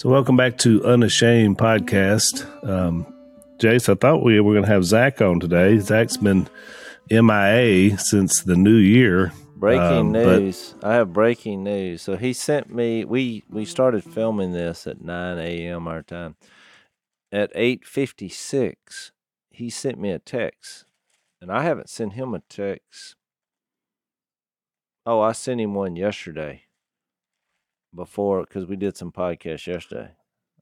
So, welcome back to Unashamed Podcast. Um, Jase, I thought we were going to have Zach on today. Zach's been MIA since the new year. Breaking um, news. I have breaking news. So he sent me we we started filming this at 9 a.m. our time. At 8:56, he sent me a text. And I haven't sent him a text. Oh, I sent him one yesterday. Before cuz we did some podcasts yesterday.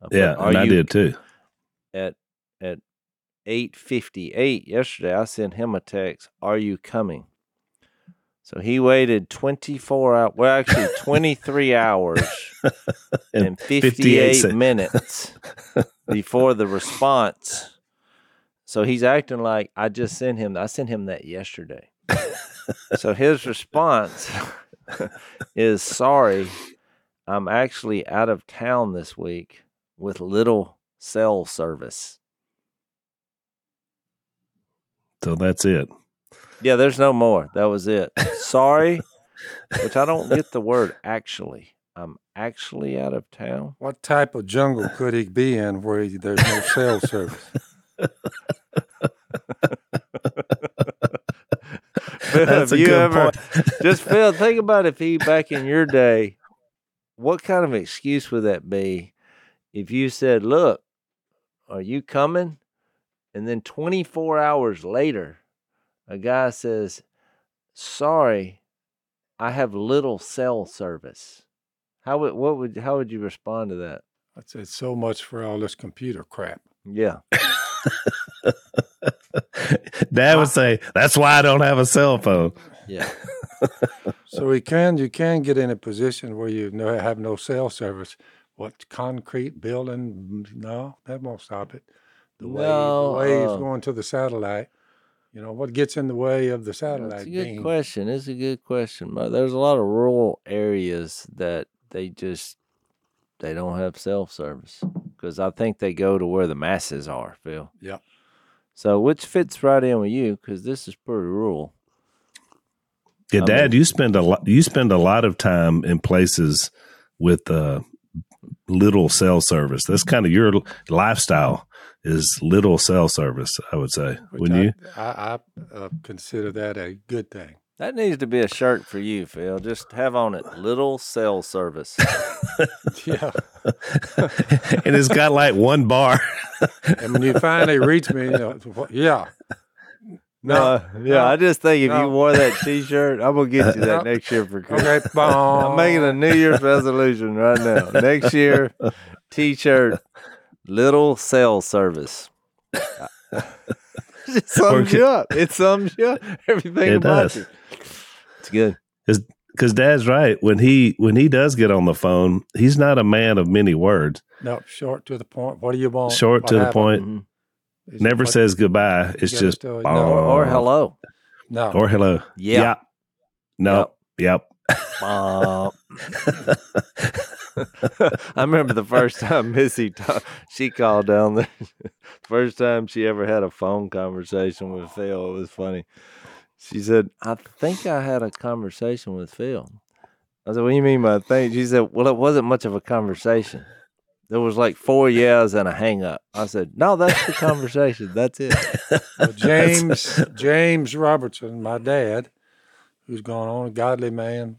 Uh, I Yeah, "Are and I did too. at at 8:58 yesterday I sent him a text are you coming so he waited 24 hours well actually 23 hours and 58 minutes before the response so he's acting like I just sent him I sent him that yesterday so his response is sorry I'm actually out of town this week with little cell service So that's it. Yeah, there's no more. That was it. Sorry, which I don't get the word actually. I'm actually out of town. What type of jungle could he be in where he, there's no cell service? Phil, That's have a you good ever point. just Phil, think about if he back in your day, what kind of excuse would that be if you said, Look, are you coming? And then 24 hours later, a guy says, Sorry, I have little cell service. How would what would how would you respond to that? I said so much for all this computer crap. Yeah. Dad would say, "That's why I don't have a cell phone." Yeah. So we can you can get in a position where you no, have no cell service. What concrete building? No, that won't stop it. The way No, the waves uh, going to the satellite. You know what gets in the way of the satellite That's a good beam? question. It's a good question. But there's a lot of rural areas that they just they don't have cell service because I think they go to where the masses are, Phil. Yep. So which fits right in with you because this is pretty rural. Yeah, I Dad, mean- you spend a lot. You spend a lot of time in places with uh, little cell service. That's kind of your lifestyle. Is little cell service, I would say. Which Wouldn't I, you? I, I uh, consider that a good thing. That needs to be a shirt for you, Phil. Just have on it little cell service. Yeah. and it's got like one bar. and when you finally reach me, you know, yeah. No, yeah, I just think if you wore that T-shirt, I'm gonna get you that next year for Christmas. Okay. I'm making a New Year's resolution right now. Next year, T-shirt, little cell service. it sums you up. It sums you up. Everything It about does. you. It's good. Because Dad's right. When he when he does get on the phone, he's not a man of many words. No, short to the point. What do you want? Short What to the happened? point. Mhm. Is Never what- says goodbye. It's gotta just oh, no, Or, or hello. No. or hello. Yeah. No. Yep. Uh, I remember the first time Missy ta- she called down there. first time she ever had a phone conversation with Phil. It was funny. She said, "I think I had a conversation with Phil." I said, "What do you mean by I think?" She said, "Well, it wasn't much of a conversation. There was like four yeahs and a hang up." I said, "No, that's the conversation. That's it." Well, James James Robertson, my dad, who's gone on, a godly man,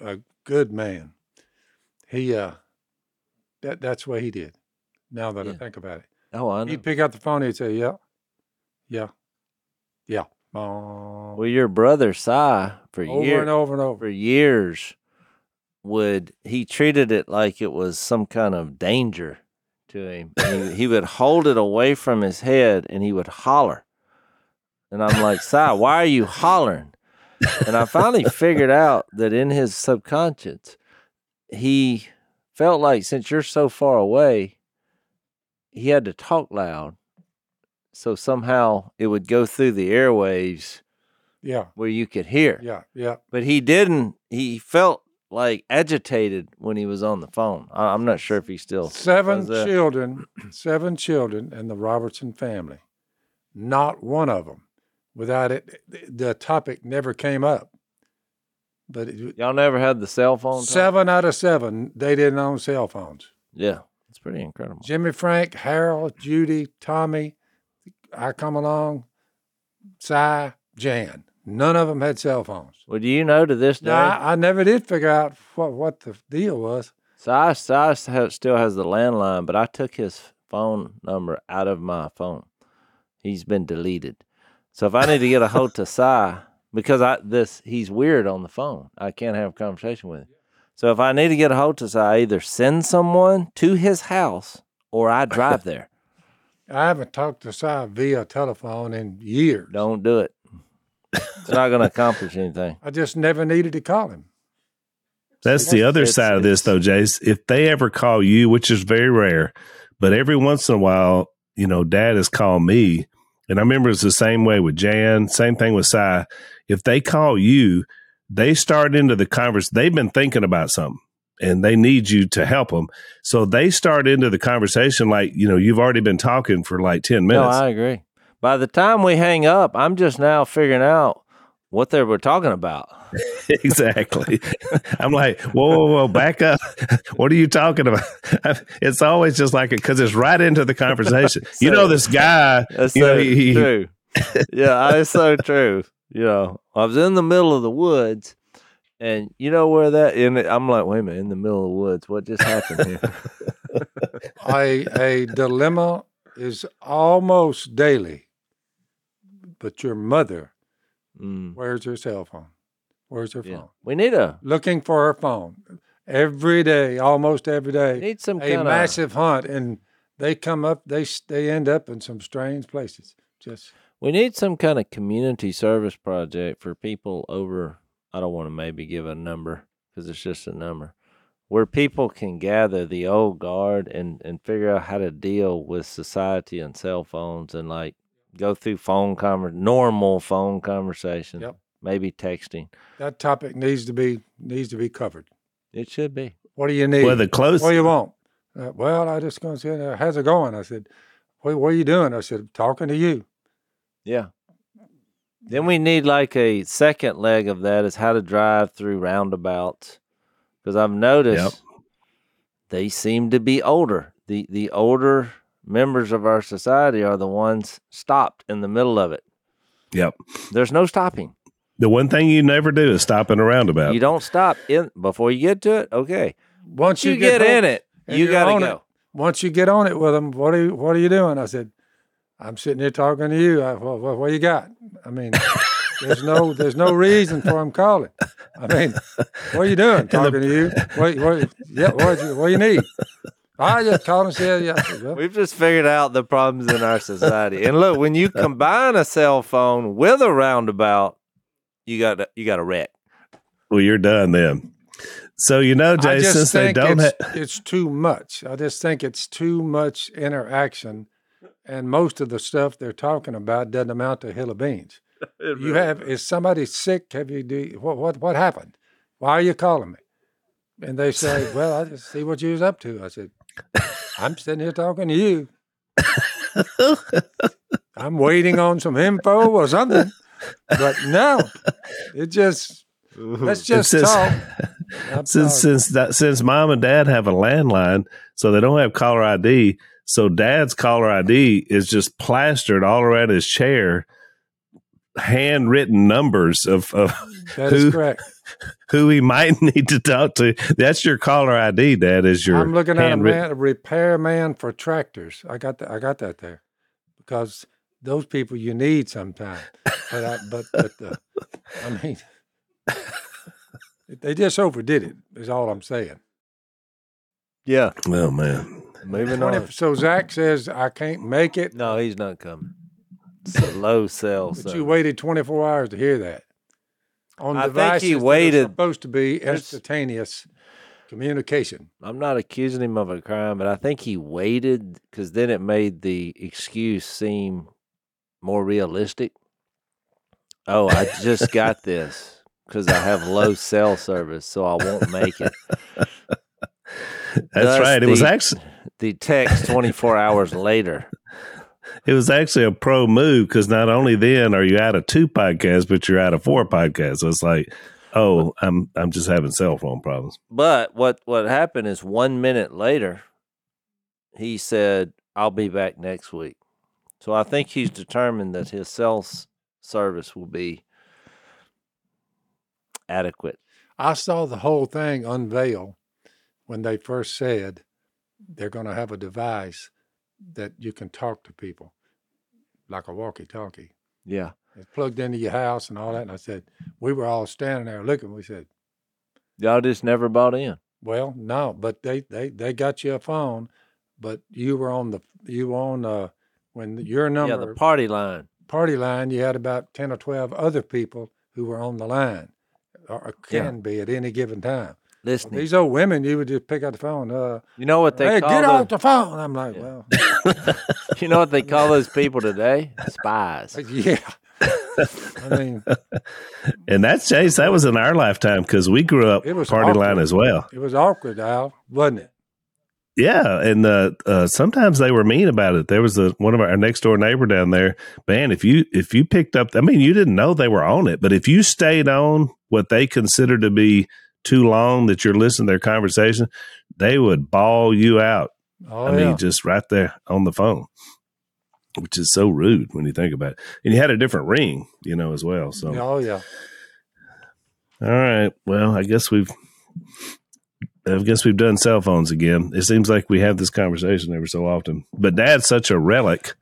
a good man. he uh, that that's what he did. Now that I think about it, Oh, I know. he'd pick up the phone. He'd say, "Yeah, yeah, yeah." Well, your brother Si for over years and over and over for over. years would he treated it like it was some kind of danger to him. he, he would hold it away from his head and he would holler. And I'm like, Si, why are you hollering? And I finally figured out that in his subconscious, he felt like since you're so far away, he had to talk loud. So somehow it would go through the airwaves Yeah, where you could hear yeah, yeah. but he didn't. He felt like agitated when he was on the phone. I, I'm not sure if he still Seven children, seven children in the Robertson family. Not one of them, without it, the topic never came up. But it, Y'all never had the cell phone. talk? seven out of seven, they didn't own cell phones. Yeah, it's pretty incredible. Jimmy Frank, Harold, Judy, Tommy, I come along, Si, Jan. None of them had cell phones. Well, do you know to this day? I, I never did figure out what, what the deal was. Si ha- still has the landline, but I took his phone number out of my phone. He's been deleted. So if I need to get a hold to Si, because I this he's weird on the phone, I can't have a conversation with him. So if I need to get a hold to Si, I either send someone to his house or I drive there. I haven't talked to Si via telephone in years. Don't do it. It's not going to accomplish anything. I just never needed to call him. That's the other It's- side of this, though, Jase. If they ever call you, which is very rare, but every once in a while, you know, dad has called me. And I remember it's the same way with Jan, same thing with Si. If they call you, they start into the converse. They've been thinking about something and they need you to help them. So they start into the conversation like, you know, you've already been talking for like 10 minutes. No, minutes. I agree. By the time we hang up, I'm just now figuring out what they were talking about. exactly. I'm like, whoa, whoa, whoa, back up. what are you talking about? It's always just like it because it's right into the conversation. you know, this guy, That's so know, he, he- true. yeah, it's so true. You know, I was in the middle of the woods, and you know where that. And I'm like, wait a minute, in the middle of the woods, what just happened here? a, a dilemma is almost daily. But your mother, Mm, where's her cell phone? Where's her yeah, phone? we need a Looking for her phone every day, almost every day. we need some a kind of massive hunt, and they come up. They they end up in some strange places. Just We need some kind of community service project for people over. I don't want to maybe give a number because it's just a number, where people can gather the old guard and and figure out how to deal with society and cell phones and like go through phone conver normal phone conversation. Yep. Maybe texting. that topic needs to be needs to be covered. It should be. What do you need? well, the close, What do you want? Uh, well, I just going to say, uh, how's it going? I said, what, what are you doing? I said, talking to you. Yeah. Then we need like a second leg of that is how to drive through roundabouts. Because I've noticed they seem to be older. The the older members of our society are the ones stopped in the middle of it. yep. There's no stopping. The one thing you never do is stop in a roundabout. You don't stop in before you get to it. Okay. Once You, you, get, home- in it, you got to on go. it, Once you get on it with them, what are you, what are you doing? I said, I'm sitting here talking to you. I, what, what, what you got? I mean, there's no there's no reason for him calling. I mean, what are you doing? Talking to you? What, what, yeah, what, you, what you need? I just called and said, yeah. I We've just figured out the problems in our society. And look, when you combine a cell phone with a roundabout, you got you got a wreck. Well, you're done then. So you know, I Jay, since they don't it's, have, it's too much. I just think it's too much interaction, and most of the stuff they're talking about doesn't amount to a hill of beans. you have is somebody sick? Have you do what? What what happened? Why are you calling me? And they say, "Well, I just see what you was up to." I said, "I'm sitting here talking to you. I'm waiting on some info or something." But no, it just let's just since- talk. I'm since sorry. since that, since mom and dad have a landline, so they don't have caller ID. So dad's caller ID is just plastered all around his chair, handwritten numbers of, of That is who correct. who he might need to talk to. That's your caller ID, Dad. Is your I'm looking at a man, a repairman for tractors. I got that. I got that there because those people you need sometimes. But I, but but uh, I mean, they just overdid it. Is all I'm saying. Yeah. Oh man, Moving Twenty- on. so Zach says I can't make it, No, he's not coming. It's a low cell. but service. you waited 24 hours to hear that. On I think devices he that are waited- supposed to be There's- instantaneous communication. I'm not accusing him of a crime, but I think he waited because then it made the excuse seem more realistic. Oh, I just got this because I have low cell service, so I won't make it. that's Thus right. It was the- actually The text 24 hours later. It was actually a pro move because not only then are you out of two podcasts, but you're out of four podcasts. So it's like, oh, I'm I'm just having cell phone problems. But what what happened is one minute later, he said, "I'll be back next week." So I think he's determined that his cell service will be adequate. I saw the whole thing unveil when they first said they're going to have a device that you can talk to people like a walkie talkie. Yeah, It's plugged into your house and all that. And I said, we were all standing there looking. We said, y'all just never bought in. well, no, but they, they, they got you a phone, but you were on the, you were on, uh, when your number, Yeah, the party line. party line, you had about 10 or 12 other people who were on the line or or Yeah. can be at any given time. Listening. These old women, you would just pick up the phone. Uh, you know what they hey, call get the- off the phone. I'm like, Yeah. well, You know what they call those people today? Spies. yeah. I mean, And that's Jase. That was in our lifetime because we grew up It was party line as well. it was awkward, Al, wasn't it? Yeah, and uh, uh, sometimes they were mean about it. There was a one of our, our next door neighbor down there. Man, if you if you picked up, I mean, you didn't know they were on it, but if you stayed on what they considered to be too long that you're listening to their conversation, they would bawl you out. Oh, I mean, yeah. just right there on the phone, which is so rude when you think about it. And you had a different ring, you know, as well. So, Oh, yeah. all right. Well, I guess we've. I guess we've done cell phones again. It seems like we have this conversation every so often. But Dad's such a relic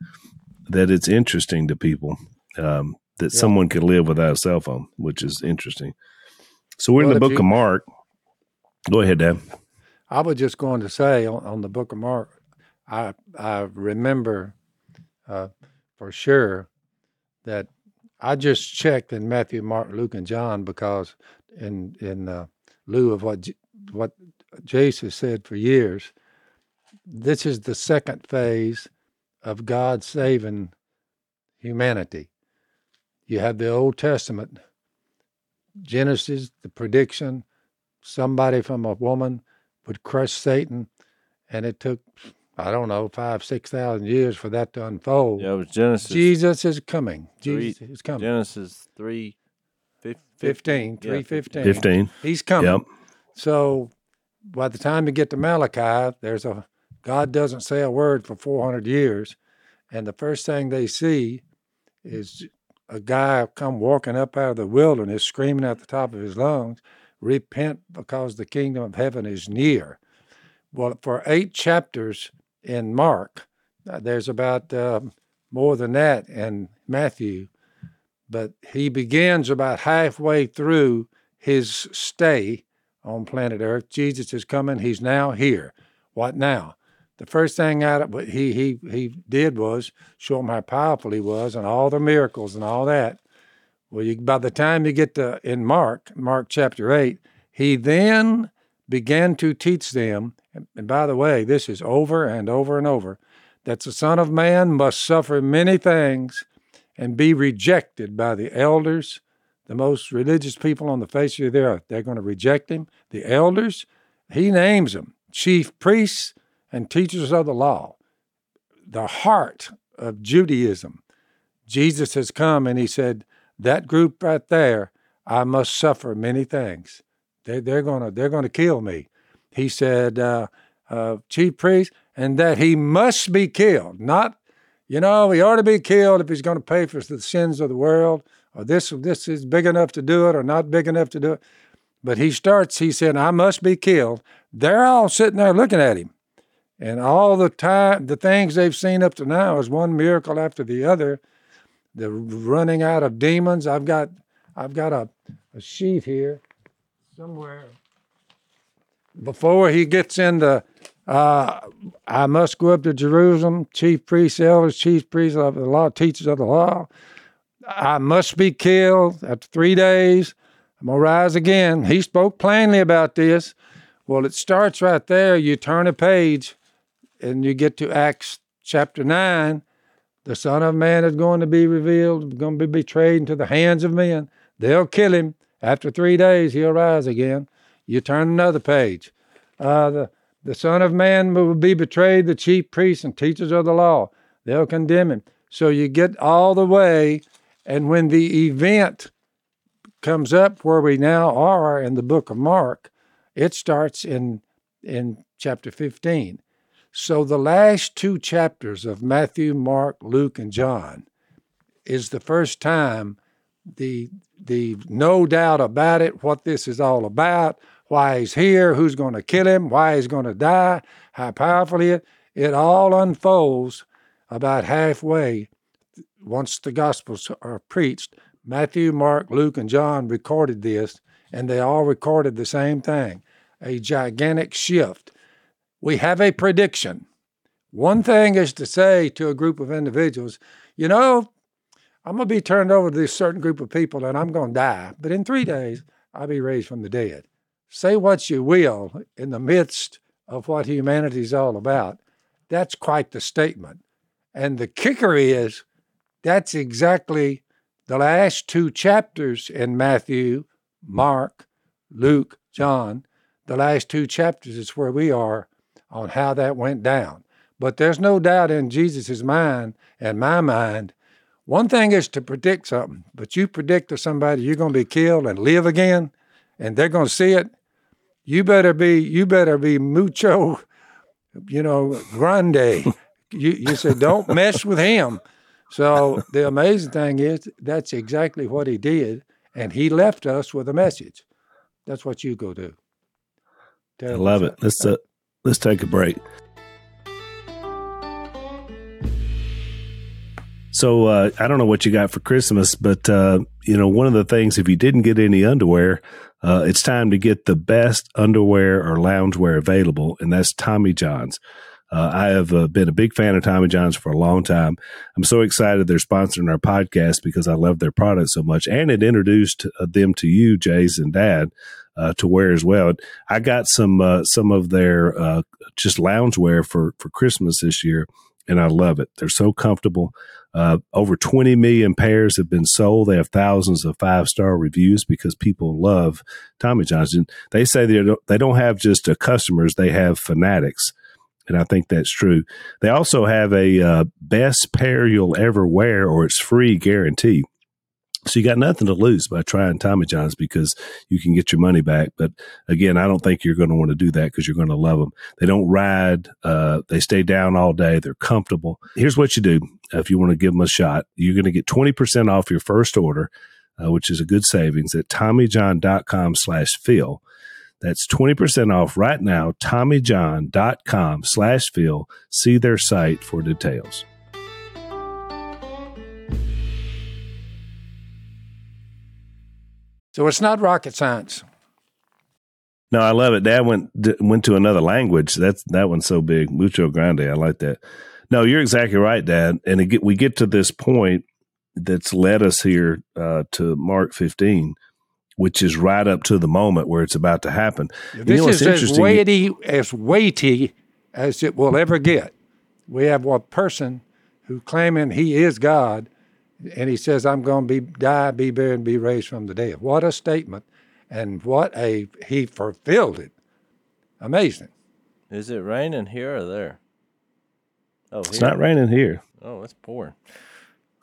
that it's interesting to people um, that Yeah. someone could live without a cell phone, which is interesting. So we're in the book you- of Mark. Go ahead, Dad. I was just going to say on, on the book of Mark, I I remember uh, for sure that I just checked in Matthew, Mark, Luke, and John because in in uh, lieu of what J- what Jesus said for years, this is the second phase of God saving humanity. You have the Old Testament, Genesis, the prediction, somebody from a woman would crush Satan, and it took I don't know five six thousand years for that to unfold. Yeah, it was Genesis. Jesus is coming. Three- Jesus is coming. Genesis three, fif- 15, yeah, 315. 15. He's coming. Yep. So by the time you get to Malachi, there's a God doesn't say a word for 400 years, and the first thing they see is a guy come walking up out of the wilderness, screaming at the top of his lungs, "Repent, because the kingdom of heaven is near." Well, for eight chapters in Mark, uh, there's about um more than that in Matthew, but he begins about halfway through his stay on planet Earth. Jesus is coming. He's now here. What now? The first thing out of what he he he did was show him how powerful he was and all the miracles and all that. Well, you, by the time you get to in Mark, Mark chapter eight, he then began to teach them. And by the way, this is over and over and over that the Son of Man must suffer many things and be rejected by the elders, the most religious people on the face of the earth. They're going to reject him. The elders, he names them chief priests and teachers of the law. The heart of Judaism. Jesus has come and he said, That group right there, I must suffer many things. They, they're going to they're gonna kill me. He said, uh, uh, Chief priest, and that he must be killed. Not, you know, he ought to be killed if he's going to pay for the sins of the world, or this, this is big enough to do it or not big enough to do it. But he starts, he said, I must be killed. They're all sitting there looking at him. And all the time, the things they've seen up to now is one miracle after the other. The running out of demons. I've got, I've got a, a sheet here somewhere. Before he gets into, uh, I must go up to Jerusalem, chief priests, elders, chief priests of the law, teachers of the law. I must be killed after three days. I'm going to rise again. He spoke plainly about this. Well, it starts right there. You turn a page and you get to Acts chapter 9. The Son of Man is going to be revealed, going to be betrayed into the hands of men. They'll kill him. After three days, he'll rise again. You turn another page. Uh, the, the Son of Man will be betrayed, the chief priests and teachers of the law. They'll condemn him. So you get all the way, and when the event comes up where we now are in the book of Mark, it starts in in chapter 15. So the last two chapters of Matthew, Mark, Luke, and John is the first time the the no doubt about it what this is all about, why he's here, who's going to kill him, why he's going to die, how powerful he is. It all unfolds about halfway once the Gospels are preached. Matthew, Mark, Luke, and John recorded this, and they all recorded the same thing a gigantic shift. We have a prediction. One thing is to say to a group of individuals, you know, I'm going to be turned over to this certain group of people and I'm going to die, but in three days, I'll be raised from the dead. Say what you will in the midst of what humanity is all about. That's quite the statement. And the kicker is that's exactly the last two chapters in Matthew, Mark, Luke, John. The last two chapters is where we are on how that went down. But there's no doubt in Jesus' mind and my mind. One thing is to predict something, but you predict to somebody you're going to be killed and live again, and they're going to see it. You better be you better be mucho, you know, grande. you you said don't mess with him so the amazing thing is that's exactly what he did, and he left us with a message. That's what you go do. Tell I love it. Let's uh, let's take a break. So uh, I don't know what you got for Christmas, but uh, you know one of the things if you didn't get any underwear, uh, it's time to get the best underwear or loungewear available, and that's Tommy John's. Uh, I have uh, been a big fan of Tommy John's for a long time. I'm so excited they're sponsoring our podcast because I love their product so much, and it introduced uh, them to you, Jase and Dad, uh, to wear as well. I got some uh, some of their uh, just loungewear for for Christmas this year, and I love it. They're so comfortable. over 20 million pairs have been sold. They have thousands of five star reviews because people love Tommy John's. And they say they don't, they don't have just customers; they have fanatics and I think that's true. They also have a uh, best pair you'll ever wear or it's free guarantee. So you got nothing to lose by trying Tommy John's because you can get your money back. But again, I don't think you're going to want to do that because you're going to love them. They don't ride. Uh, they stay down all day. They're comfortable. Here's what you do. If you want to give them a shot, you're going to get 20% off your first order, uh, which is a good savings at TommyJohn.com slash Phil. That's 20% off right now, TommyJohn.com slash Phil. See their site for details. So it's not rocket science. No, I love it. Dad went went to another language. That's that one's so big. Mucho grande. I like that. No, you're exactly right, Dad. And it, we get to this point that's led us here uh, to Mark 15 which is right up to the moment where it's about to happen. This you know, is as weighty as weighty as it will ever get. We have one person who claiming he is God, and he says, "I'm going to be die, be buried, and be raised from the dead." What a statement, and what a he fulfilled it. Amazing. Is it raining here or there? Oh, it's here. not raining here. Oh, it's pouring.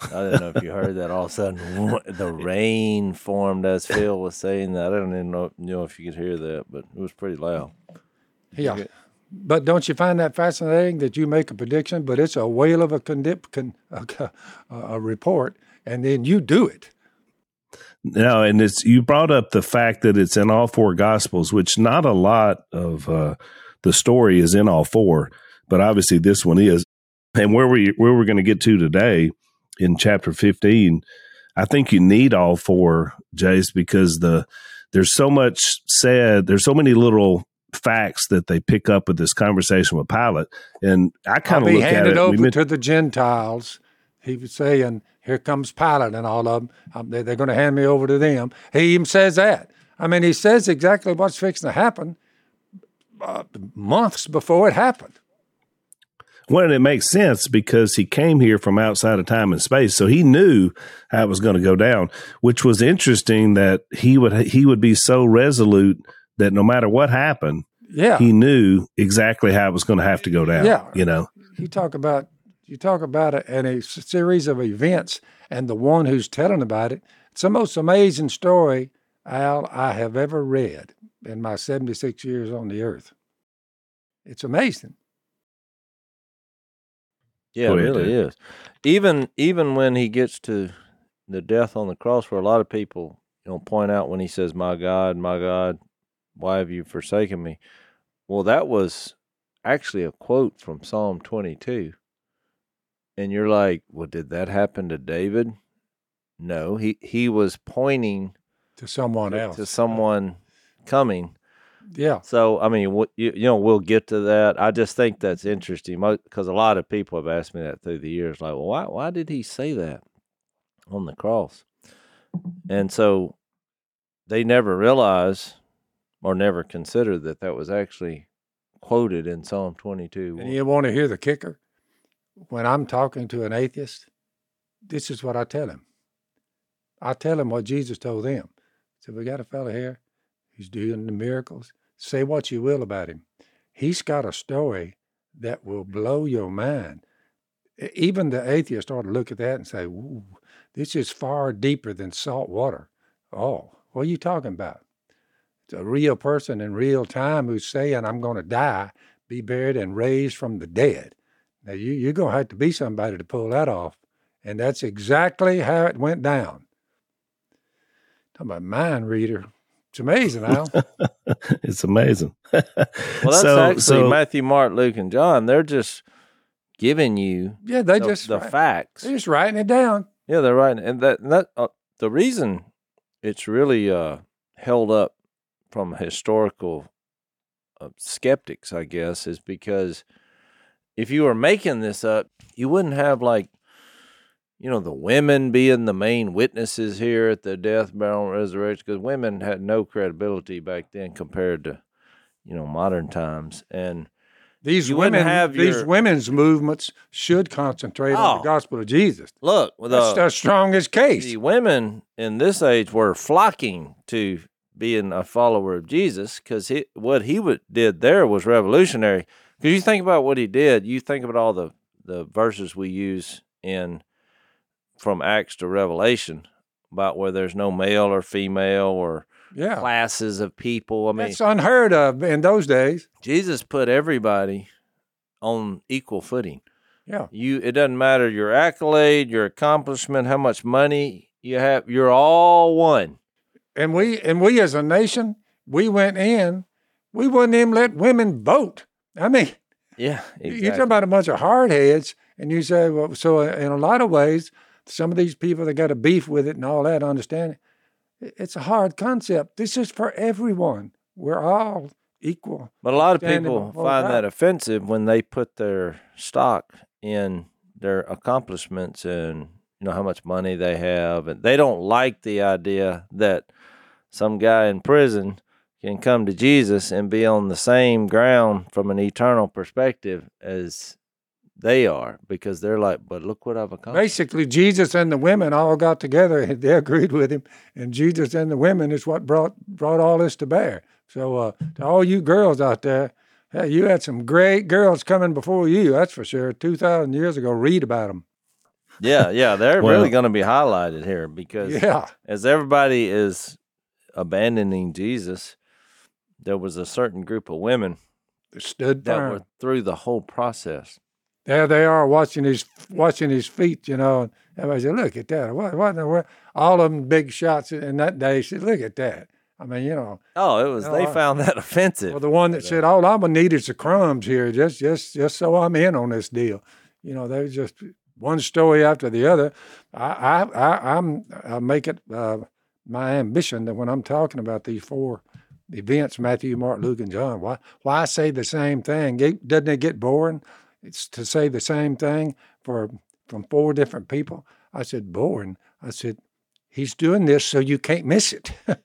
I didn't know if you heard that. All of a sudden, the rain formed as Phil was saying that. I don't even know, know if you could hear that, but it was pretty loud. Yeah. But don't you find that fascinating that you make a prediction, but it's a whale of a, con- con- a, a report, and then you do it? No, and it's you brought up the fact that it's in all four gospels, which not a lot of uh, the story is in all four, but obviously this one is. And where we where we're going to get to today in chapter fifteen, I think you need all four, Jase, because the there's so much said. There's so many little facts that they pick up with this conversation with Pilate, and I kind of look at it. over meant, to the Gentiles. He was saying, "Here comes Pilate and all of them. Um, they, they're going to hand me over to them." He even says that. I mean, he says exactly what's fixing to happen uh, months before it happened. Well, it makes sense because he came here from outside of time and space, so he knew how it was going to go down. Which was interesting that he would he would be so resolute that no matter what happened, yeah, he knew exactly how it was going to have to go down. Yeah, you know, you talk about you talk about it in a series of events, and the one who's telling about it. It's the most amazing story, Al, I have ever read in my seventy six years on the earth. It's amazing. Yeah, it really is. Even even when he gets to the death on the cross, where a lot of people you know point out when he says, "My God, my God, why have you forsaken me?" Well, that was actually a quote from Psalm 22. And you're like, "Well, did that happen to David?" No, he he was pointing to someone else, to someone coming. Yeah. So I mean, you, you know, we'll get to that. I just think that's interesting because a lot of people have asked me that through the years, like, well, why why did he say that on the cross? And so they never realize or never consider that that was actually quoted in Psalm 22. And you want to hear the kicker? When I'm talking to an atheist, this is what I tell him. I tell him what Jesus told them. So we got a fellow here. He's doing the miracles. Say what you will about him. He's got a story that will blow your mind. Even the atheist ought to look at that and say, Ooh, this is far deeper than salt water. Oh, what are you talking about? It's a real person in real time who's saying, I'm going to die, be buried, and raised from the dead. Now, you, you're going to have to be somebody to pull that off. And that's exactly how it went down. Talking about mind reader. It's amazing, Al. it's amazing. well, that's so, actually so, Matthew, Mark, Luke, and John. They're just giving you yeah, they the, just the write, facts. They're just writing it down. Yeah, they're writing, and that and that uh, the reason it's really uh, held up from historical uh, skeptics, I guess, is because if you were making this up, you wouldn't have like you know, the women being the main witnesses here at the death, burial, and resurrection, because women had no credibility back then compared to, you know, modern times. And these women have these your, women's movements should concentrate oh, on the oh. gospel of Jesus. Look, the, that's the strongest case. The women in this age were flocking to being a follower of Jesus because what he would, did there was revolutionary. Because you think about what he did, you think about all the the verses we use in from Acts to Revelation about where there's no male or female or yeah. classes of people. I mean, it's unheard of in those days. Jesus put everybody on equal footing. Yeah. You it doesn't matter your accolade, your accomplishment, how much money you have, you're all one. And we and we as a nation, we went in, we wouldn't even let women vote. I mean, yeah, exactly. you talk about a bunch of hardheads, and you say, well, so uh, in a lot of ways, some of these people that got a beef with it and all that, understand it. It's a hard concept. This is for everyone. We're all equal. But a lot of people find that offensive when they put their stock in their accomplishments and you know how much money they have and they don't like the idea that some guy in prison can come to Jesus and be on the same ground from an eternal perspective as they are because they're like, but look what I've accomplished. Basically, Jesus and the women all got together and they agreed with him, and Jesus and the women is what brought brought all this to bear. So, uh, to all you girls out there, hey, you had some great girls coming before you. That's for sure. Two thousand years ago, read about them. Yeah, yeah, they're well, really going to be highlighted here because yeah. as everybody is abandoning Jesus, there was a certain group of women that stood that were through the whole process there they are watching his watching his feet, you know. And everybody said, "Look at that! What? What? in the world?" All of them big shots in that day said, "Look at that!" I mean, you know, Oh, it was. No, they I- found that offensive. well, the one that said, "All I'm gonna need is the crumbs here, just just just so I'm in on this deal." You know, they just one story after the other. I I, I I'm I make it uh, my ambition that when I'm talking about these four events, Matthew, Mark, Luke, and John, why why say the same thing? Get- Doesn't it get boring? It's to say the same thing for from four different people. I said boring. I said he's doing this so you can't miss it.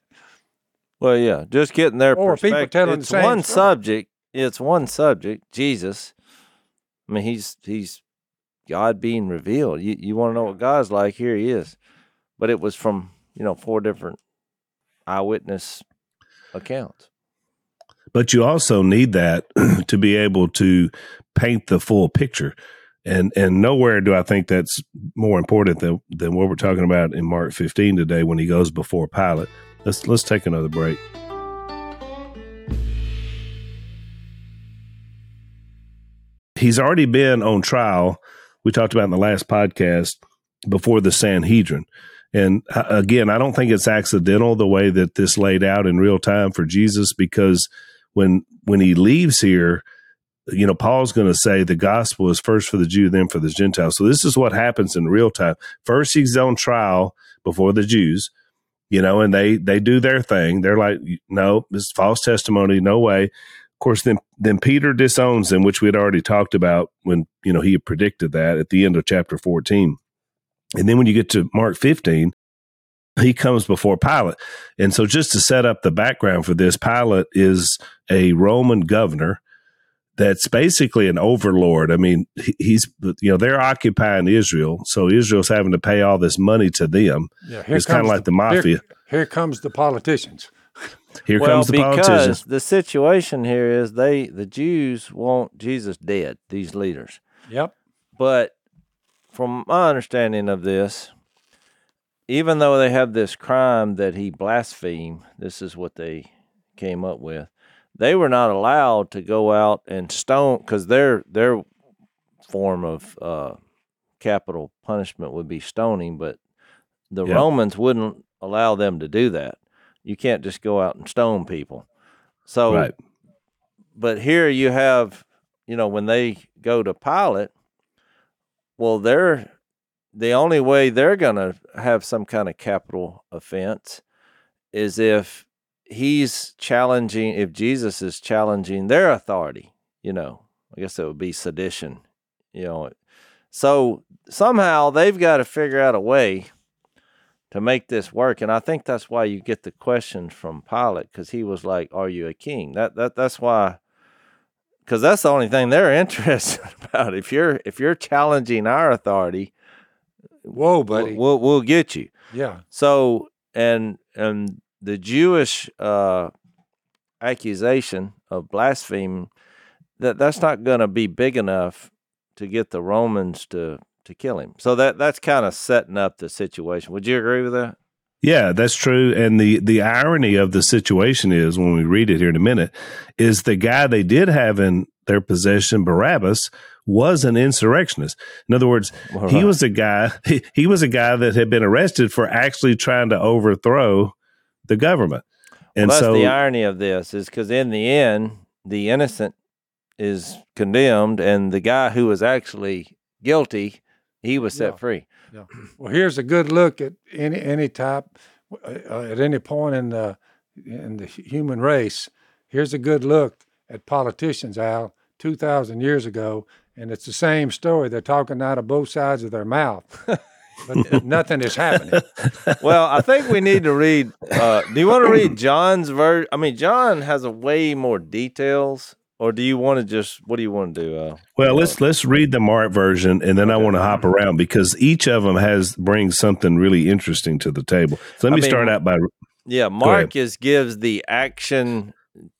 Well, yeah, just getting their Or people perspective. telling the it's same one story. subject. It's one subject. Jesus. I mean, he's he's God being revealed. You you want to know what God's like? Here He is. But it was from you know four different eyewitness accounts. but you also need that to be able to paint the full picture. And and nowhere do i think that's more important than than what we're talking about in mark 15 today when he goes before pilate. Let's let's take another break. He's already been on trial. We talked about in the last podcast before the sanhedrin and uh, again i don't think it's accidental the way that this laid out in real time for jesus because when when he leaves here you know paul's going to say the gospel is first for the jew then for the gentile so this is what happens in real time. First he's on trial before the jews you know and they they do their thing. They're like no this is false testimony no way. Of course then then peter disowns them which we had already talked about when you know he predicted that at the end of chapter 14 and then when you get to mark 15 he comes before Pilate. And so, just to set up the background for this, Pilate is a Roman governor that's basically an overlord. I mean, he's, you know, they're occupying Israel. So, Israel's having to pay all this money to them. Yeah, here It's kinda comes like the mafia. Here, here comes the politicians. Here well, comes the because politicians. the situation here is they the Jews want Jesus dead. These leaders. Yep. But from my understanding of this, even though they have this crime that he blasphemed, this is what they came up with. They were not allowed to go out and stone because their their form of uh, capital punishment would be stoning, but the Yeah. Romans wouldn't allow them to do that. You can't just go out and stone people. So right. but here you have, you know, when they go to Pilate, well, they're the only way they're going to have some kind of capital offense is if he's challenging, if Jesus is challenging their authority, you know, I guess it would be sedition, you know. So somehow they've got to figure out a way to make this work. And I think that's why you get the question from Pilate because he was like, "Are you a king?" That that that's why, because that's the only thing they're interested about. If you're if you're challenging our authority, Whoa, we'll, buddy. we'll we'll get you. yeah. So and and the Jewish uh, accusation of blasphemy that that's not going to be big enough to get the Romans to to kill him. So that that's kind of setting up the situation. Would you agree with that? Yeah, that's true. And the the irony of the situation is when we read it here in a minute, is the guy they did have in their possession, Barabbas, was an insurrectionist. In other words, Well, he was a guy he, he was a guy that had been arrested for actually trying to overthrow the government. And well, that's so the irony of this is because in the end, the innocent is condemned, and the guy who was actually guilty, he was set Yeah. free. Well, here's a good look at any any type uh, at any point in the in the human race. Here's a good look at politicians, Al, two thousand years ago, and it's the same story. They're talking out of both sides of their mouth, but nothing is happening. well, I think we need to read. Uh, do you want to read John's version? I mean, John has a way more details, or do you want to just? What do you want to do? Uh, well, let's let's read the Mark version, and then I want to hop around because each of them has brings something really interesting to the table. So let I me mean, start out by yeah, Mark Marcus gives the action,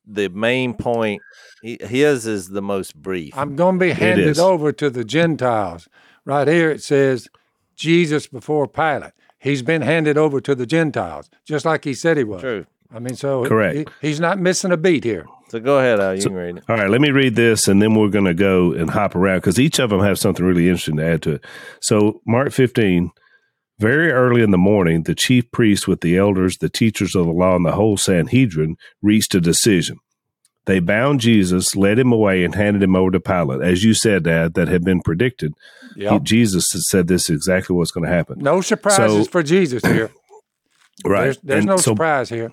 the main point. He, his is the most brief. I'm going to be handed over to the Gentiles. Right here it says Jesus before Pilate. He's been handed over to the Gentiles, just like he said he was. True. I mean, so Correct. he- he's not missing a beat here. So go ahead, Al. You So- can read it. All right, let me read this and then we're going to go and hop around because each of them have something really interesting to add to it. So, Mark 15, very early in the morning, the chief priests with the elders, the teachers of the law, and the whole Sanhedrin reached a decision. They bound Jesus, led him away, and handed him over to Pilate. As you said, Dad, that had been predicted. He- Jesus had said this is exactly what's going to happen. No surprises So- for Jesus here. Right. There's, there's no so surprise here.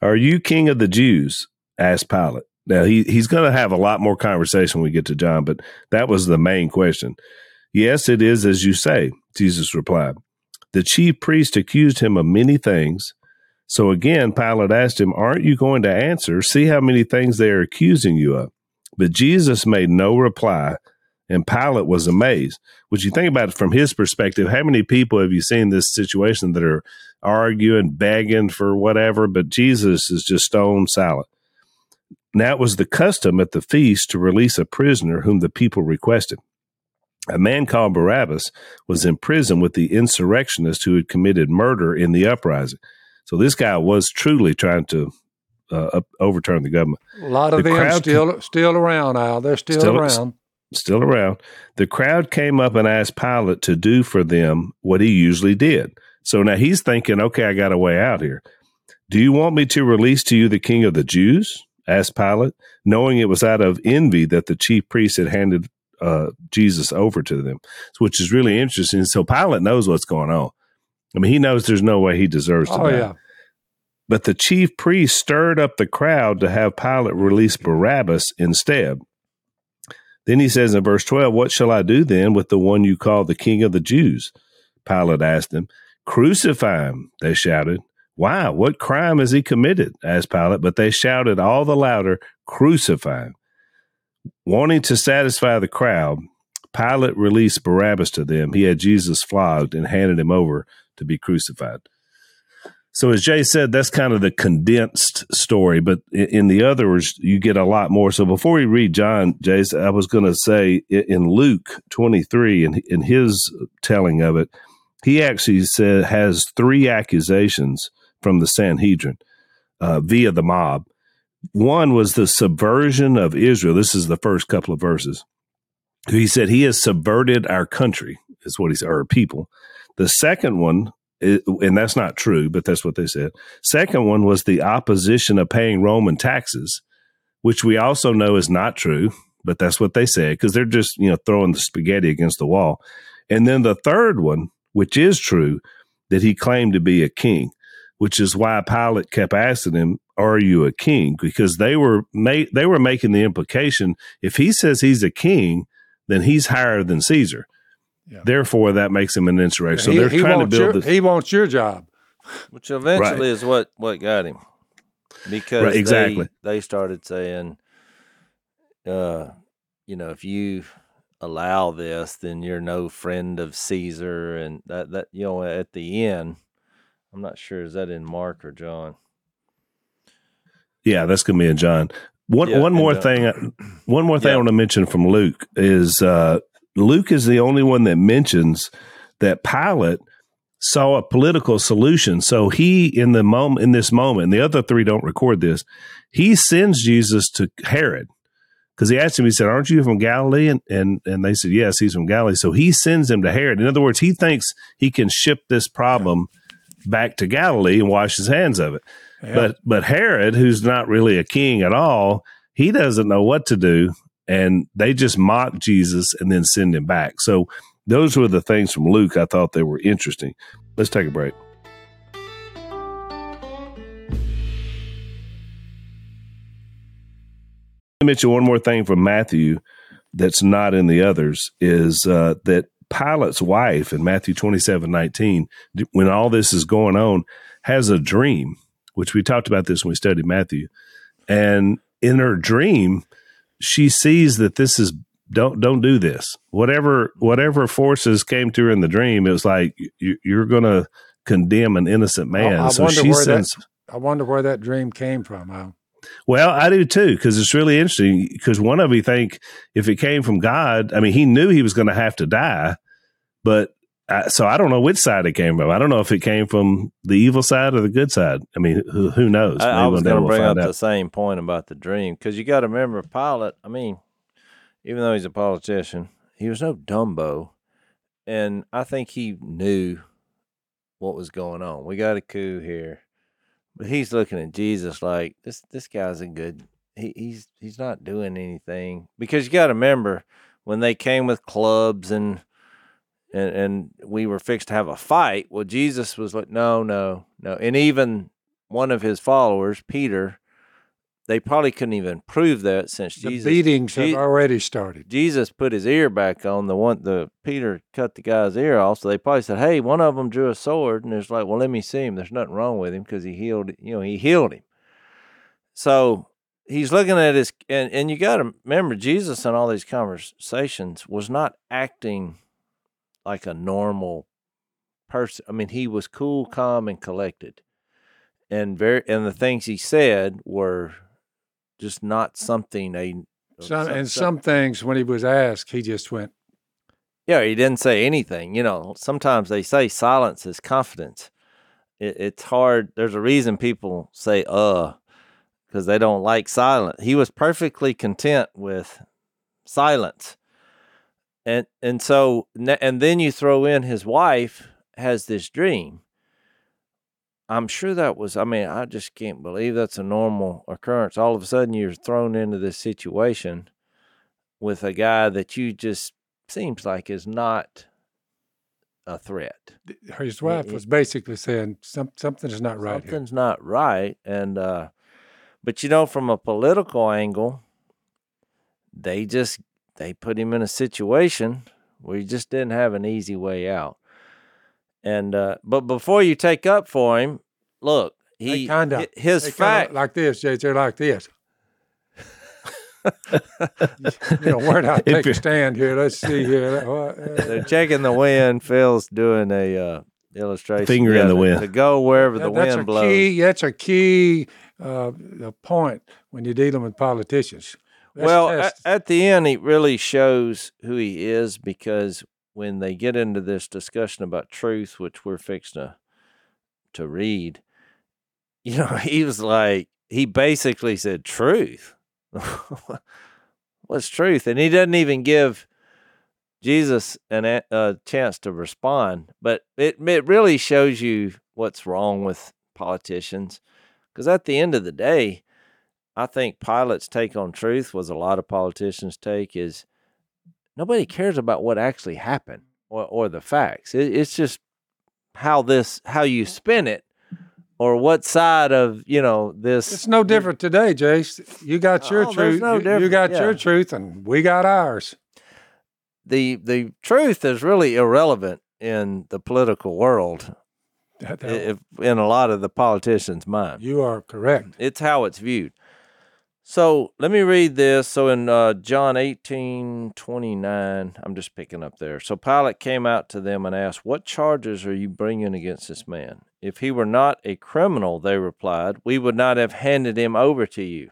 Are you king of the Jews? Asked Pilate. Now he he's going to have a lot more conversation when we get to John, but that was the main question. Yes, it is as you say, Jesus replied. The chief priest accused him of many things. So again, Pilate asked him, Aren't you going to answer? See how many things they are accusing you of. But Jesus made no reply, and Pilate was amazed. Would you think about it from his perspective? How many people have you seen this situation that are arguing, begging for whatever, but Jesus is just stone silent. Now it was the custom at the feast to release a prisoner whom the people requested. A man called Barabbas was in prison with the insurrectionists who had committed murder in the uprising. So this guy was truly trying to uh, up, overturn the government. A lot of The them crowd- still still around, Al. They're still, Still- around. still around. The crowd came up and asked Pilate to do for them what he usually did. So now he's thinking, okay, I got a way out here. Do you want me to release to you the king of the Jews? Asked Pilate, knowing it was out of envy that the chief priests had handed uh, Jesus over to them, which is really interesting. So Pilate knows what's going on. I mean, he knows there's no way he deserves to Oh die. yeah. But the chief priest stirred up the crowd to have Pilate release Barabbas instead. Then he says in verse 12, What shall I do then with the one you call the king of the Jews? Pilate asked them. Crucify him, they shouted. Why? What crime has he committed? asked Pilate. But they shouted all the louder, Crucify him. Wanting to satisfy the crowd, Pilate released Barabbas to them. He had Jesus flogged and handed him over to be crucified. So, as Jay said, that's kind of the condensed story, but in, the others, you get a lot more. So, before we read John, Jay, I was going to say in Luke 23, in, in his telling of it, he actually said has three accusations from the Sanhedrin uh, via the mob. One was the subversion of Israel. This is the first couple of verses. He said he has subverted our country, is what he said, or people. The second one and that's not true, but that's what they said. Second one was the opposition of paying Roman taxes, which we also know is not true, but that's what they said because they're just you know throwing the spaghetti against the wall. And then the third one, which is true, that he claimed to be a king, which is why Pilate kept asking him, "Are you a king?" Because they were ma- they were making the implication if he says he's a king, then he's higher than Caesar. Yeah. Therefore, that makes him an insurrection. So he, they're trying to wants build your, this. he wants your job. Which eventually Right. is what what got him, because Right, exactly. they, they started saying, uh, you know, if you allow this, then you're no friend of Caesar, and that that you know at the end, I'm not sure is that in Mark or John. Yeah, that's going to be in John. One Yeah, one more uh, thing. One more thing I want to mention from Luke is uh, Luke is the only one that mentions that Pilate saw a political solution. So he in the moment in this moment, and the other three don't record this. He sends Jesus to Herod because he asked him. He said, "Aren't you from Galilee?" And, and and they said, "Yes, he's from Galilee." So he sends him to Herod. In other words, he thinks he can ship this problem back to Galilee and wash his hands of it. Yeah. But but Herod, who's not really a king at all, he doesn't know what to do, and they just mock Jesus and then send him back. So those were the things from Luke I thought they were interesting. Let's take a break. Let me mention one more thing from Matthew that's not in the others is uh, that Pilate's wife in Matthew 27 19, when all this is going on, has a dream, which we talked about this when we studied Matthew. And in her dream, she sees that this is don't don't do this. Whatever whatever forces came to her in the dream, it was like you, you're going to condemn an innocent man. I so wonder she where that- I wonder where that dream came from. Al. Well, I do too, because it's really interesting. Because one of you think if it came from God, I mean, he knew he was going to have to die, but I, so I don't know which side it came from. I don't know if it came from the evil side or the good side. I mean, who, who knows? I, I was going to bring up find the same point about the dream because you got to remember Pilate. I mean, even though he's a politician, he was no Dumbo, and I think he knew what was going on. We got a coup here, but he's looking at Jesus like this. This guy's a good. He, he's he's not doing anything because you got to remember when they came with clubs and and and we were fixed to have a fight. Well, Jesus was like, no, no, no, and even one of his followers, Peter, they probably couldn't even prove that since The Jesus beatings have already started. Jesus put his ear back on the one the Peter cut the guy's ear off. So they probably said, "Hey, one of them drew a sword," and it's like, "Well, let me see him. There's nothing wrong with him because he healed. You know, he healed him." So he's looking at his and and you got to remember Jesus in all these conversations was not acting like a normal person. I mean, he was cool, calm, and collected, and very and the things he said were just not something a Some, and some things, when he was asked, he just went, Yeah, he didn't say anything. You know, sometimes they say silence is confidence. It, it's hard. There's a reason people say "uh" because they don't like silence. He was perfectly content with silence, and and so and then you throw in his wife has this dream. I'm sure that was. I mean, I just can't believe that's a normal occurrence. All of a sudden, you're thrown into this situation with a guy that you just seems like is not a threat. his wife it- was basically saying, Some, something's not right here. Something's not right, and uh, but you know, from a political angle, they just they put him in a situation where he just didn't have an easy way out. And uh, but before you take up for him, look, he kinda- his fact. like this, Jay, they're like this. you know, where do I If take a stand here? Let's see here. Uh, They're checking the wind. Phil's doing a uh, illustration. Finger in the wind. to go wherever the that- that's wind a blows. key. That's a key uh, a point when you're dealing with politicians. Let's well, at, at the end, he really shows who he is because when they get into this discussion about truth, which we're fixing to to read, you know, he was like, he basically said, "Truth, what's truth?" And he doesn't even give Jesus an a, chance to respond. But it it really shows you what's wrong with politicians, because at the end of the day. I think Pilate's take on truth was a lot of politicians' take is nobody cares about what actually happened or, or the facts. It, it's just how this how you spin it or what side of you know this. it's no different today, Jase. You got your Oh, truth. no you- got your truth, and we got ours. The the truth is really irrelevant in the political world, That- that- if, in a lot of the politicians' mind. you are correct. It's how it's viewed. So let me read this. So in uh, John eighteen twenty nine, I'm just picking up there. So Pilate came out to them and asked, What charges are you bringing against this man? If he were not a criminal, they replied, we would not have handed him over to you.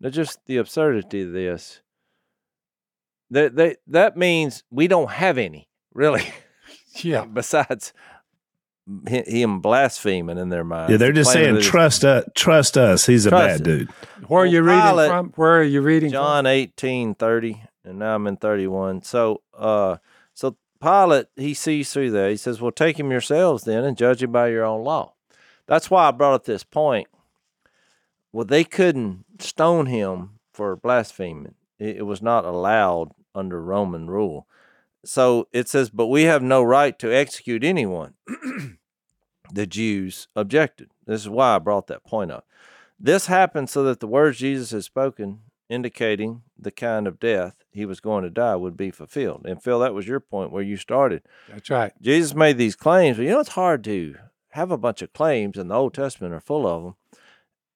Now, just the absurdity of this. That, that, that means we don't have any, really, Yeah. besides him blaspheming in their minds. Yeah, they're just saying trust us. Trust us. He's a bad it. dude. Where are Well, you reading Pilate- from? Where are you reading John eighteen thirty, and now I'm in thirty one. So, uh, so Pilate he sees through that. He says, "Well, take him yourselves then, and judge him by your own law." That's why I brought up this point. Well, they couldn't stone him for blaspheming. It, it was not allowed under Roman rule. So it says, "But we have no right to execute anyone." the Jews objected. This is why I brought that point up. This happened so that the words Jesus had spoken, indicating the kind of death he was going to die, would be fulfilled. And Phil, that was your point where you started. That's right. Jesus made these claims, but you know it's hard to have a bunch of claims, and the Old Testament are full of them,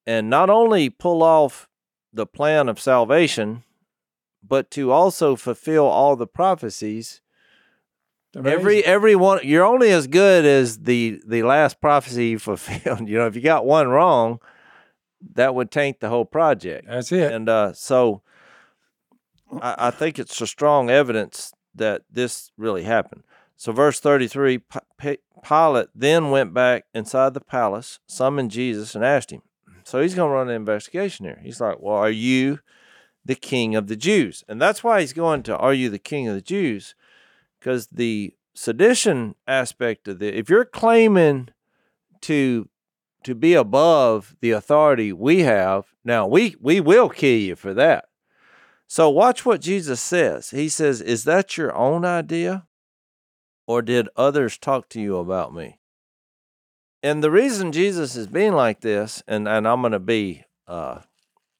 and not only pull off the plan of salvation, but to also fulfill all the prophecies Every Amazing. every one you're only as good as the the last prophecy you fulfilled. You know, if you got one wrong, that would taint the whole project. That's it. And uh, so, I, I think it's a strong evidence that this really happened. So, verse 33 Pilate then went back inside the palace, summoned Jesus, and asked him. So, he's going to run an investigation here. He's like, Well, are you the king of the Jews? And that's why he's going to, Are you the king of the Jews? Because the sedition aspect of the, if you're claiming to to be above the authority we have, now we we will kill you for that. So watch what Jesus says. He says, "Is that your own idea, or did others talk to you about me?" And the reason Jesus is being like this, and and I'm going to be, uh,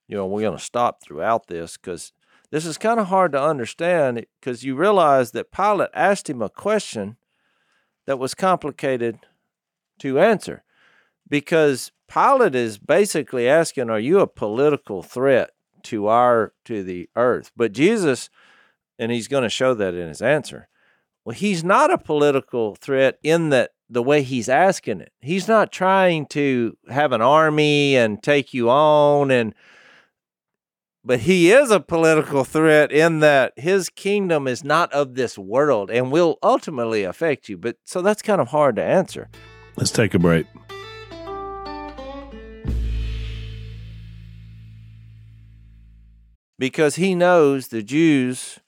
you know, we're going to stop throughout this because this is kind of hard to understand because you realize that Pilate asked him a question that was complicated to answer because Pilate is basically asking, Are you a political threat to our to the earth? But Jesus, and he's going to show that in his answer. Well, he's not a political threat in that the way he's asking it. He's not trying to have an army and take you on and but he is a political threat in that his kingdom is not of this world and will ultimately affect you. But so that's kind of hard to answer. Let's take a break. because he knows the Jews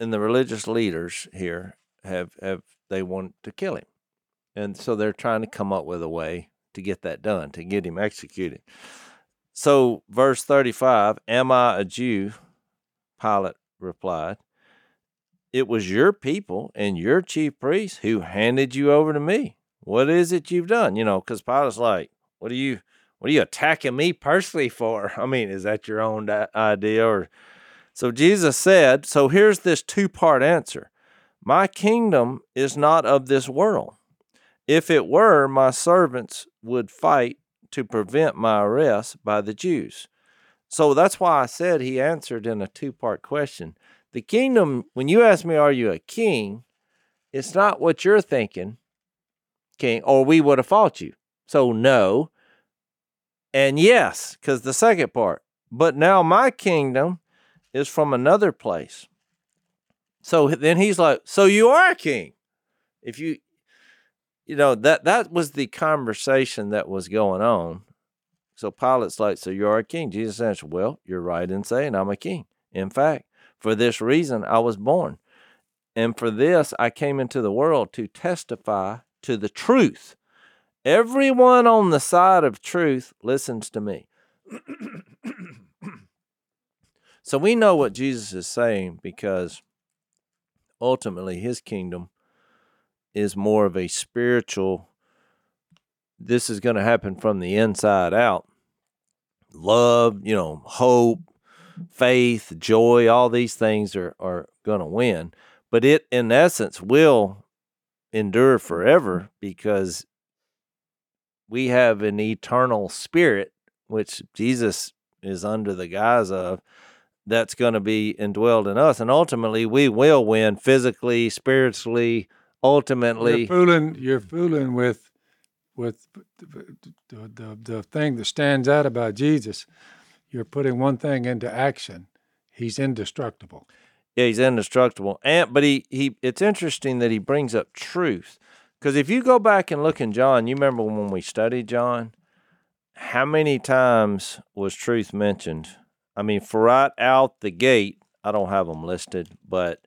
and the religious leaders here have have they want to kill him, and so they're trying to come up with a way to get that done, to get him executed. So, verse thirty-five: Am I a Jew? Pilate replied. It was your people and your chief priests who handed you over to me. What is it you've done? You know, because Pilate's like, what are you what are you attacking me personally for? I mean, is that your own idea or so Jesus said, so here's this two-part answer. My kingdom is not of this world. If it were, my servants would fight to prevent my arrest by the Jews. So that's why I said he answered in a two part question. The kingdom, when you ask me, are you a king? It's not what you're thinking, king, or we would have fought you. So, no, and yes, because the second part, but now my kingdom is from another place. So then he's like, So you are a king. If you, you know, that that was the conversation that was going on. So Pilate's like, So you are a king. Jesus answered, Well, you're right in saying I'm a king. In fact, for this reason I was born. And for this I came into the world to testify to the truth. Everyone on the side of truth listens to me. so we know what Jesus is saying because ultimately his kingdom is more of a spiritual this is going to happen from the inside out love you know hope faith joy all these things are, are going to win but it in essence will endure forever because we have an eternal spirit, which Jesus is under the guise of, that's going to be indwelled in us. And ultimately, we will win physically, spiritually, ultimately. You're fooling, you're fooling with, with the, the, the thing that stands out about Jesus. You're putting one thing into action. He's indestructible. Yeah, he's indestructible. And but he he it's interesting that he brings up truth. Because if you go back and look in John, you remember when we studied John, how many times was truth mentioned? I mean, for right out the gate, I don't have them listed, but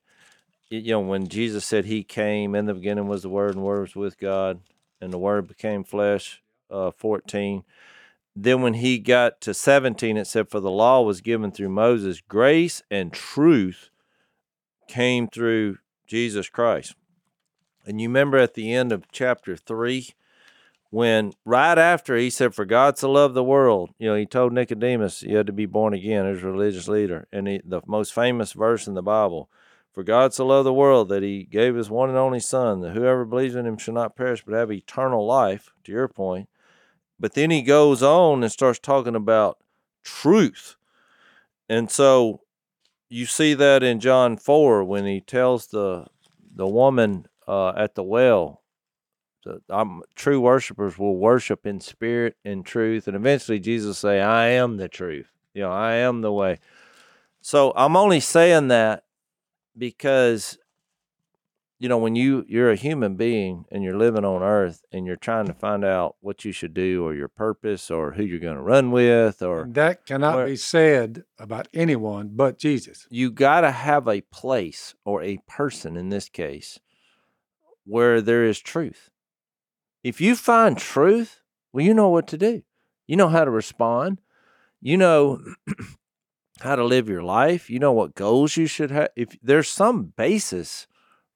you know, when Jesus said he came in the beginning was the Word, and the Word was with God, and the Word became flesh, uh, 14. Then when he got to 17, it said, For the law was given through Moses, grace and truth came through Jesus Christ. And you remember at the end of chapter three, when right after he said, For God to love the world, you know, he told Nicodemus you had to be born again as a religious leader. And he, the most famous verse in the Bible, For God so loved the world that he gave his one and only Son, that whoever believes in him shall not perish but have eternal life, to your point. But then he goes on and starts talking about truth. And so you see that in John 4 when he tells the the woman uh, at the well. So, I'm, true worshipers will worship in spirit and truth, and eventually Jesus say, "I am the truth." You know, I am the way. So I'm only saying that because you know, when you you're a human being and you're living on earth and you're trying to find out what you should do or your purpose or who you're going to run with or that cannot where- be said about anyone but Jesus. you got to have a place or a person in this case where there is truth. If you find truth, well, you know what to do. You know how to respond. You know how to live your life. You know what goals you should have. If there's some basis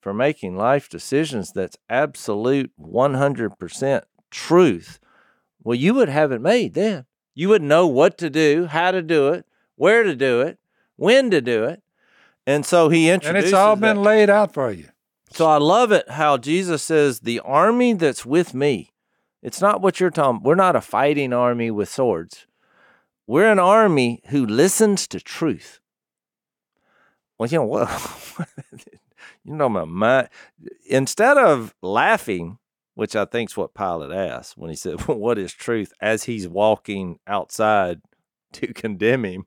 for making life decisions that's absolute 100% truth, well, you would have it made then. You would know what to do, how to do it, where to do it, when to do it. And so he introduced. And it's all that. been laid out for you. So I love it how Jesus says, The army that's with me, it's not what you're talking. We're not a fighting army with swords. We're an army who listens to truth. Well, you know what? you know my mind. Instead of laughing, which I think's what Pilate asked when he said, "What is truth?" as he's walking outside to condemn him,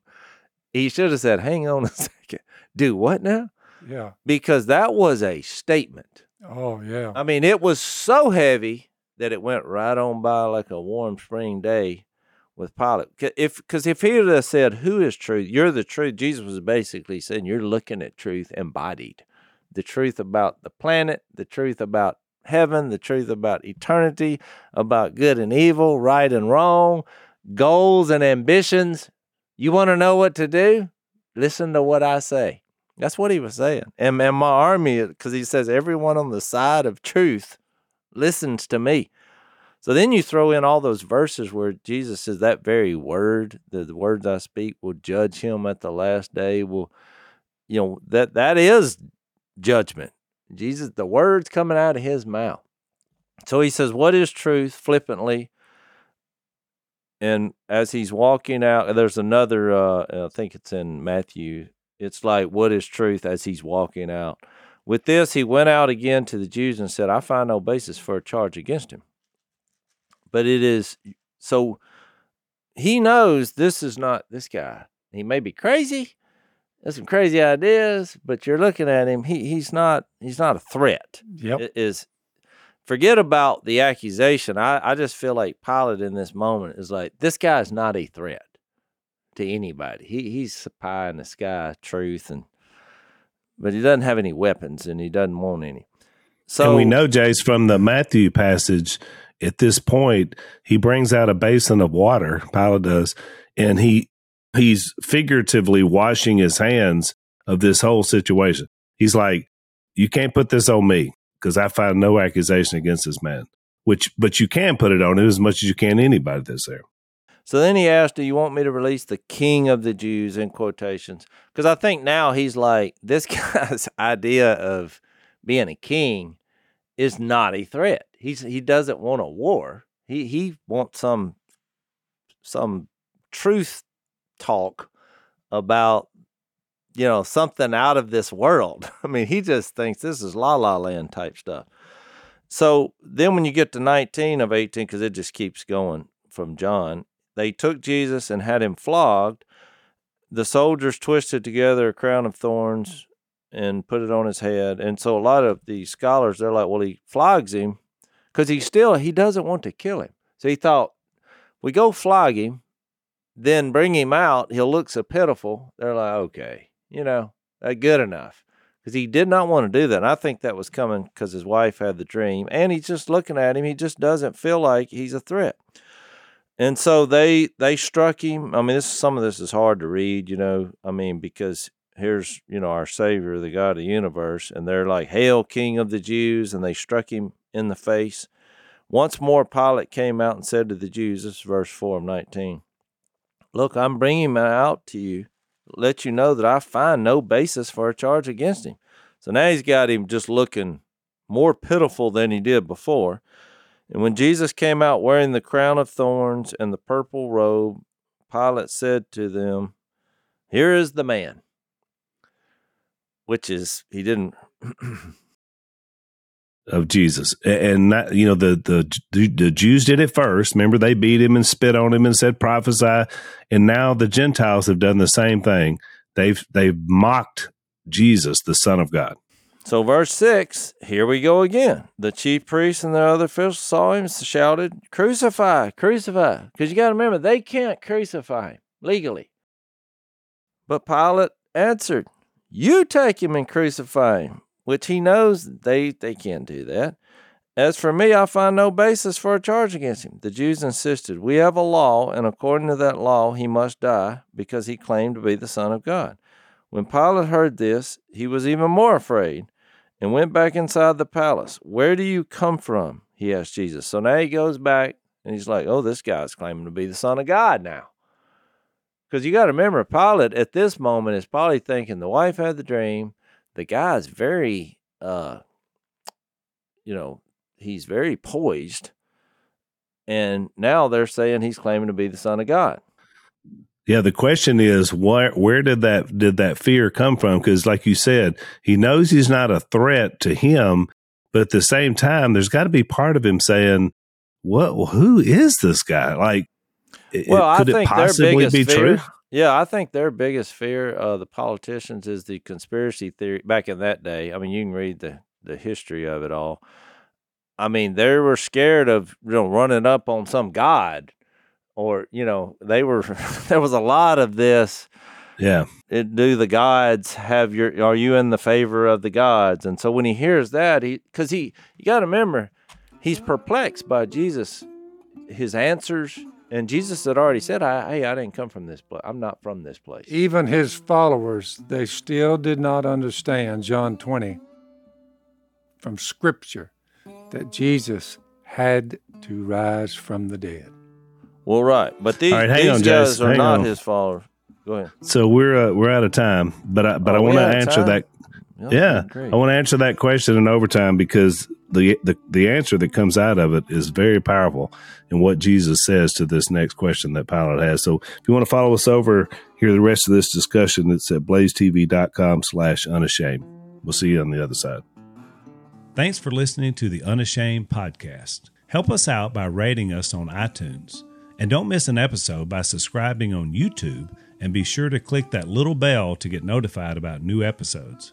he should have said, "Hang on a second. Do what now?" Yeah. Because that was a statement. Oh, yeah. I mean, it was so heavy that it went right on by like a warm spring day with Pilate. If because if he had have said, "Who is truth?" You're the truth. Jesus was basically saying, "You're looking at truth embodied, the truth about the planet, the truth about heaven, the truth about eternity, about good and evil, right and wrong, goals and ambitions. You want to know what to do? Listen to what I say." That's what he was saying. And, and my army, because he says, everyone on the side of truth listens to me. So then you throw in all those verses where Jesus says that very word, the, the words I speak will judge him at the last day. Will, you know, that that is judgment. Jesus, the words coming out of his mouth. So he says, What is truth? flippantly. And as he's walking out, there's another, uh, I think it's in Matthew. It's like, What is truth as he's walking out? With this, he went out again to the Jews and said, I find no basis for a charge against him. But it is so he knows this is not this guy. He may be crazy, has some crazy ideas, but you're looking at him, he he's not he's not a threat. Yep. It is forget about the accusation. I, I just feel like Pilate in this moment is like, this guy's not a threat to anybody. He he's a pie in the sky, truth, and but he doesn't have any weapons and he doesn't want any. So and we know, Jase, from the Matthew passage, at this point, he brings out a basin of water, Pilate does, and he he's figuratively washing his hands of this whole situation. He's like, You can't put this on me because I find no accusation against this man. Which but you can put it on him as much as you can anybody that's there. So then he asked, Do you want me to release the king of the Jews in quotations? Because I think now he's like, this guy's idea of being a king is not a threat. He's he doesn't want a war. He he wants some some truth talk about you know something out of this world. I mean, he just thinks this is la la land type stuff. So then when you get to 19 of 18, because it just keeps going from John, they took Jesus and had him flogged. The soldiers twisted together a crown of thorns and put it on his head. And so a lot of the scholars, they're like, well, he flogs him because he still, he doesn't want to kill him. So he thought, we go flog him, then bring him out. He'll look so pitiful. They're like, okay, you know, uh, good enough. Because he did not want to do that. And I think that was coming because his wife had the dream. And he's just looking at him. He just doesn't feel like he's a threat. And so they they struck him. I mean, this some of this is hard to read, you know. I mean, because here's you know our Savior, the God of the universe, and they're like, "Hail, King of the Jews!" and they struck him in the face. Once more, Pilate came out and said to the Jews, "This is verse four of nineteen. Look, I'm bringing him out to you, let you know that I find no basis for a charge against him." So now he's got him just looking more pitiful than he did before. And when Jesus came out wearing the crown of thorns and the purple robe, Pilate said to them, Here is the man. Which is, he didn't. of Jesus, and not, you know the the the Jews did it first. Remember, they beat him and spit on him and said prophesy, and now the Gentiles have done the same thing. They've they've mocked Jesus, the Son of God. So, verse 6, here we go again. The chief priests and the other officials saw him, shouted, Crucify, crucify. Because you got to remember, they can't crucify him legally. But Pilate answered, You take him and crucify him, which he knows they, they can't do that. As for me, I find no basis for a charge against him. The Jews insisted, We have a law, and according to that law, he must die because he claimed to be the Son of God. When Pilate heard this, he was even more afraid and went back inside the palace. Where do you come from? He asked Jesus. So now he goes back and he's like, Oh, this guy's claiming to be the Son of God now. Because you got to remember, Pilate at this moment is probably thinking the wife had the dream. The guy's very, uh, you know, he's very poised. And now they're saying he's claiming to be the Son of God. Yeah, the question is where where did that did that fear come from? Because, like you said, he knows he's not a threat to him, but at the same time, there's got to be part of him saying, "What? Who is this guy?" Like, well, could I think it possibly be fear, true? Yeah, I think their biggest fear of the politicians is the conspiracy theory. Back in that day, I mean, you can read the the history of it all. I mean, they were scared of you know running up on some god or you know they were there was a lot of this yeah it, do the gods have your are you in the favor of the gods and so when he hears that he because he you got to remember he's perplexed by jesus his answers and jesus had already said I, hey i didn't come from this place i'm not from this place even his followers they still did not understand john 20 from scripture that jesus had to rise from the dead well, right, but these, right, these on, guys are not on. his followers. Go ahead. So we're uh, we're out of time, but I, but oh, I want to answer time? that. Yeah, I want to answer that question in overtime because the, the the answer that comes out of it is very powerful in what Jesus says to this next question that Pilate has. So if you want to follow us over, hear the rest of this discussion, it's at blazetv.com slash unashamed. We'll see you on the other side. Thanks for listening to the Unashamed podcast. Help us out by rating us on iTunes. And don't miss an episode by subscribing on YouTube and be sure to click that little bell to get notified about new episodes.